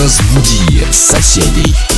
Разбуди соседей.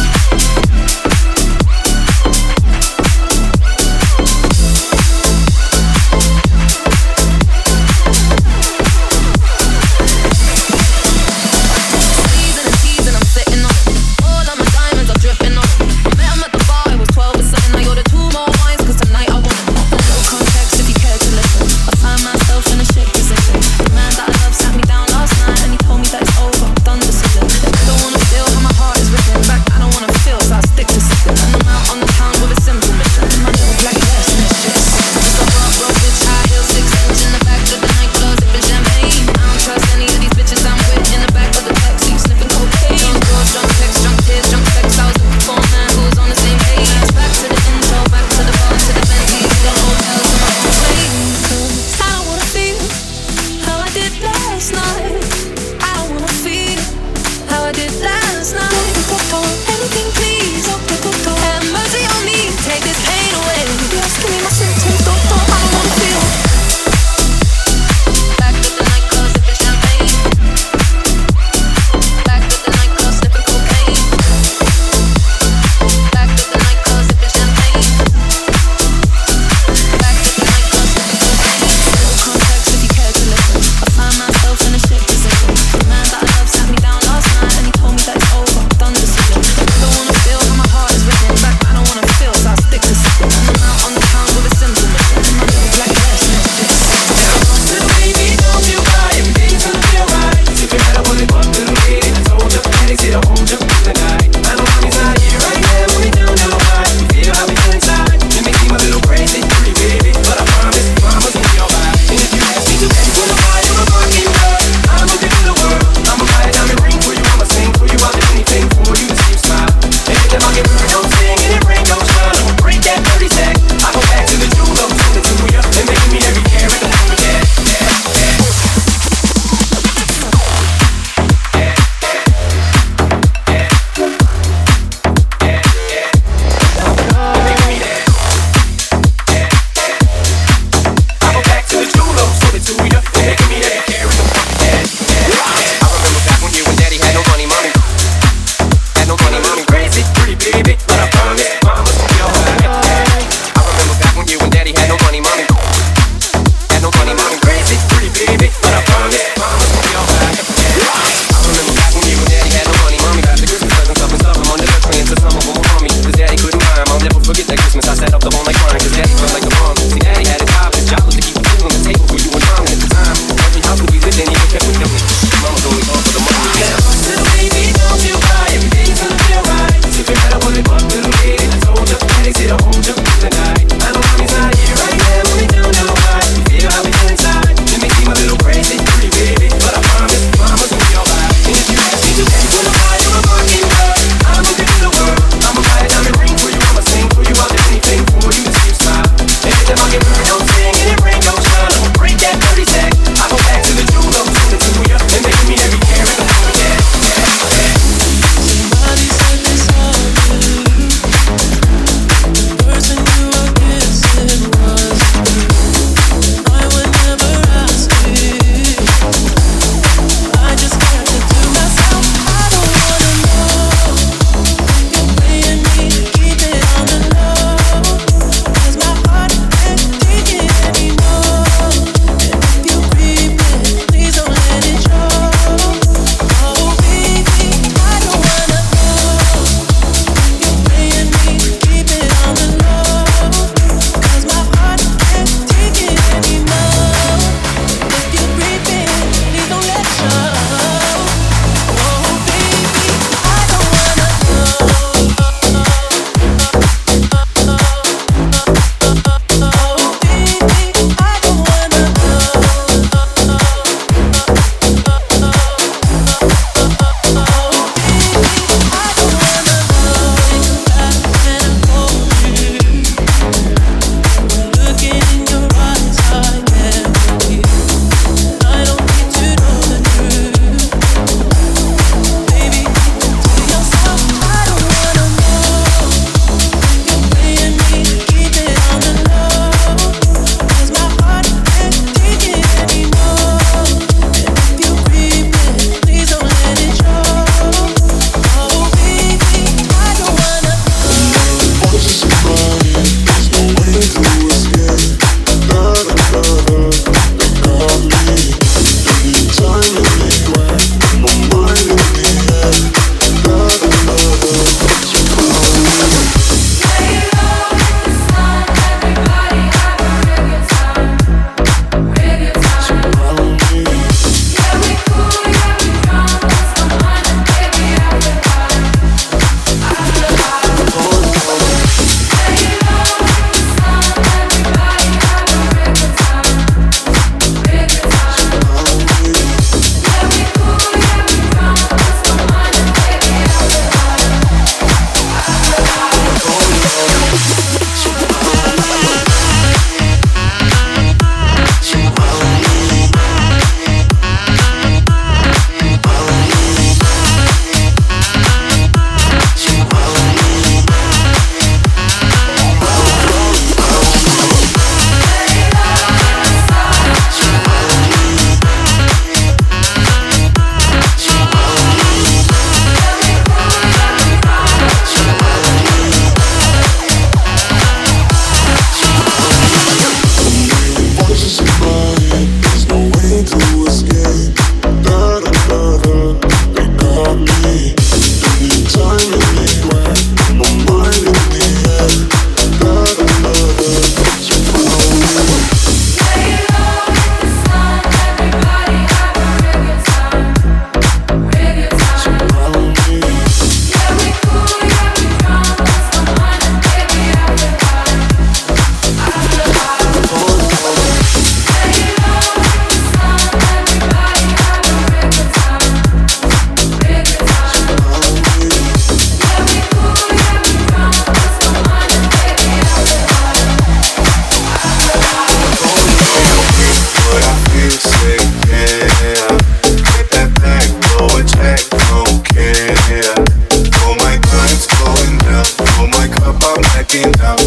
in time.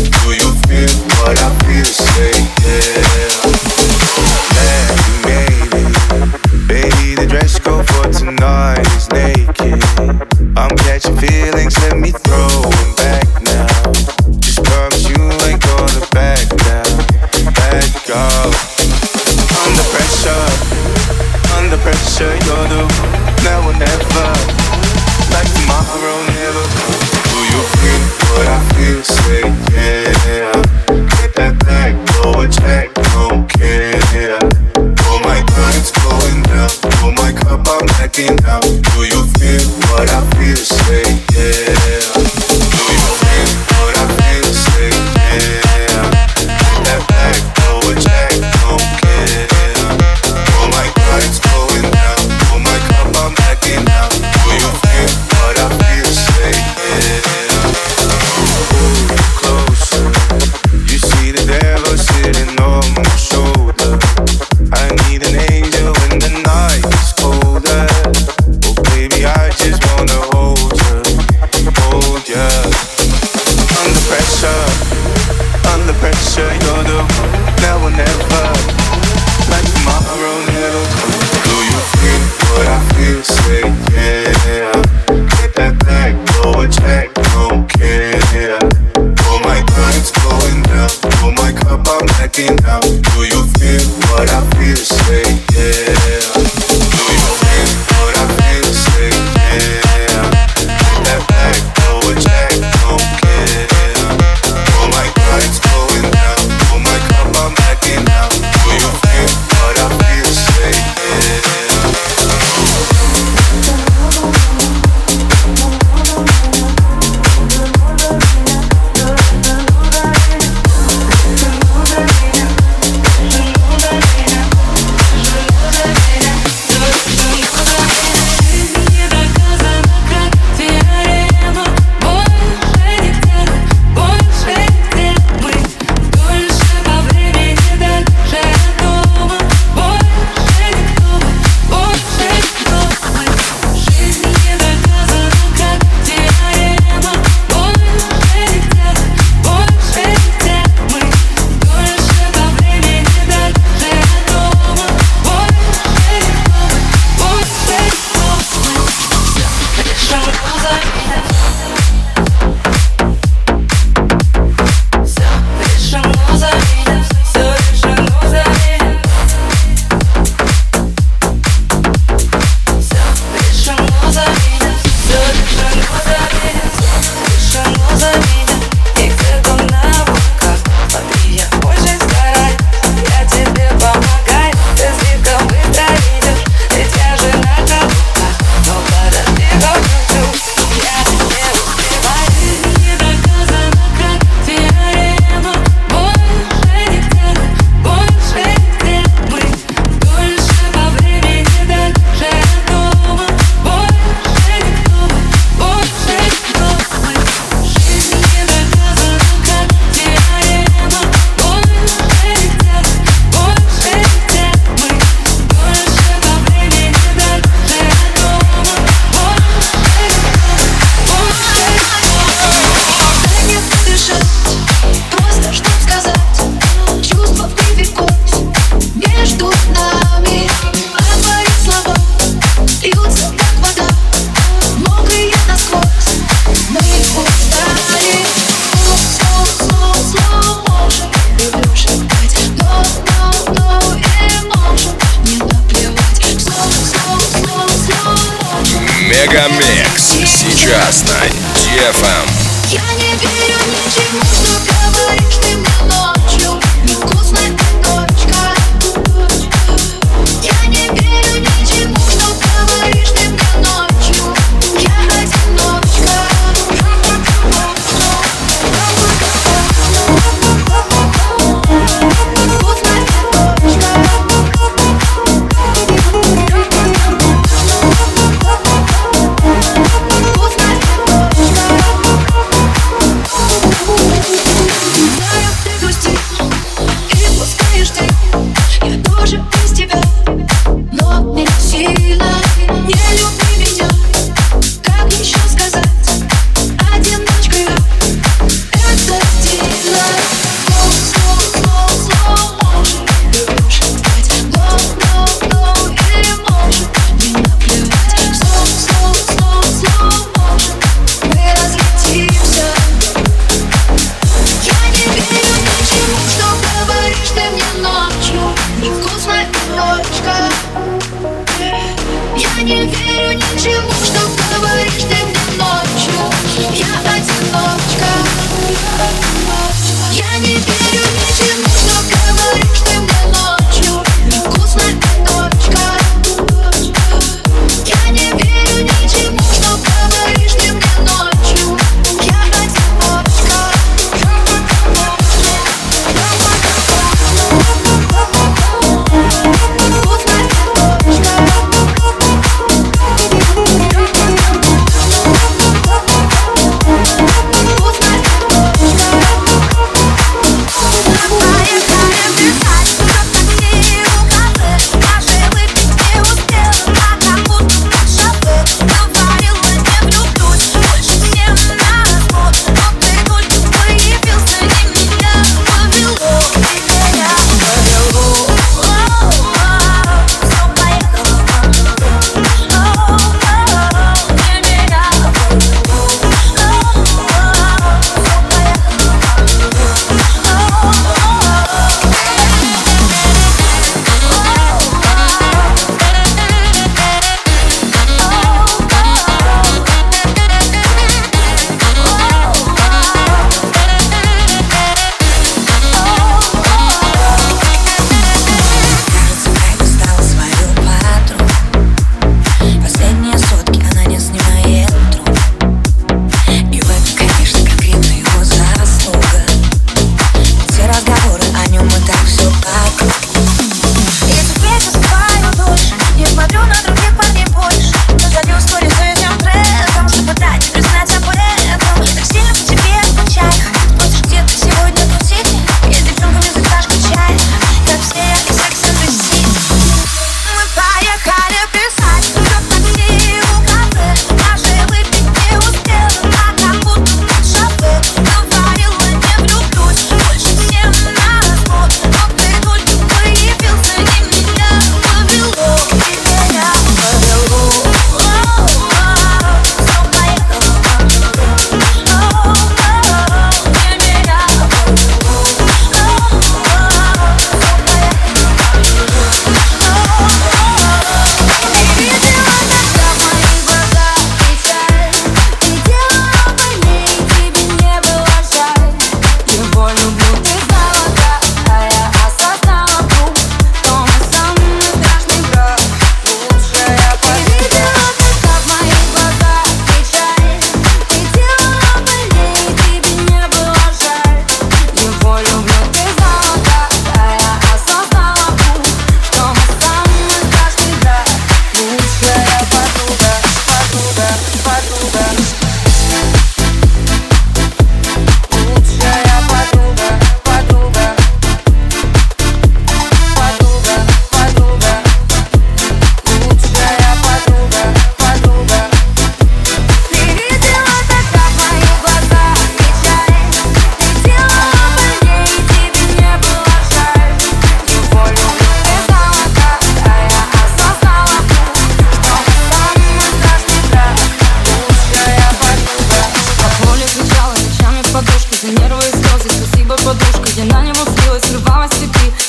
Мегамикс. Сейчас на DFM. Я не верю ничему, что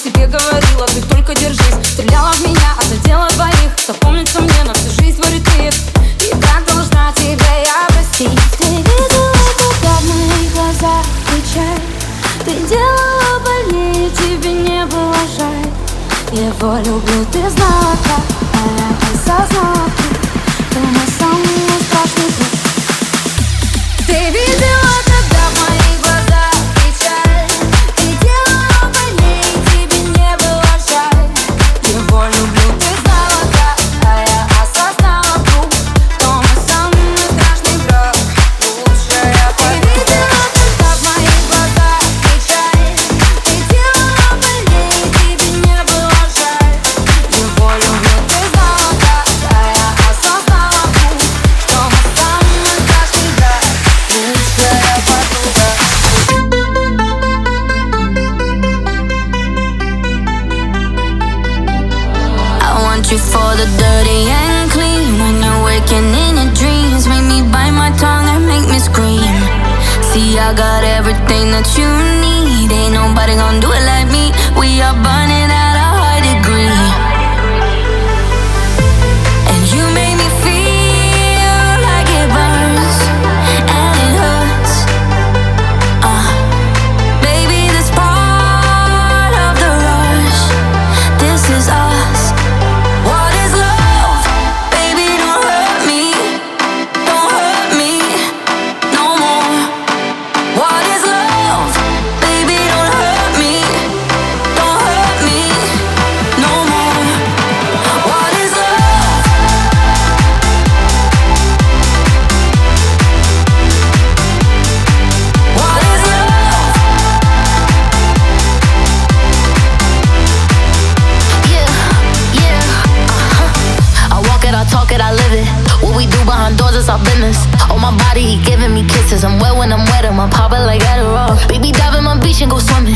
себе говорила, ты только держись Стреляла в меня, а задела двоих. Запомнится мне на всю жизнь твой ретвит И как должна тебя я простить? Ты видела тогда в моих глазах печаль? Ты делала больнее, тебе не было жаль. Его люблю, ты знала как it's all business. On my body, he giving me kisses. I'm wet when I'm wet, and my papa like Adderall. Baby, dive in my beach and go swimming.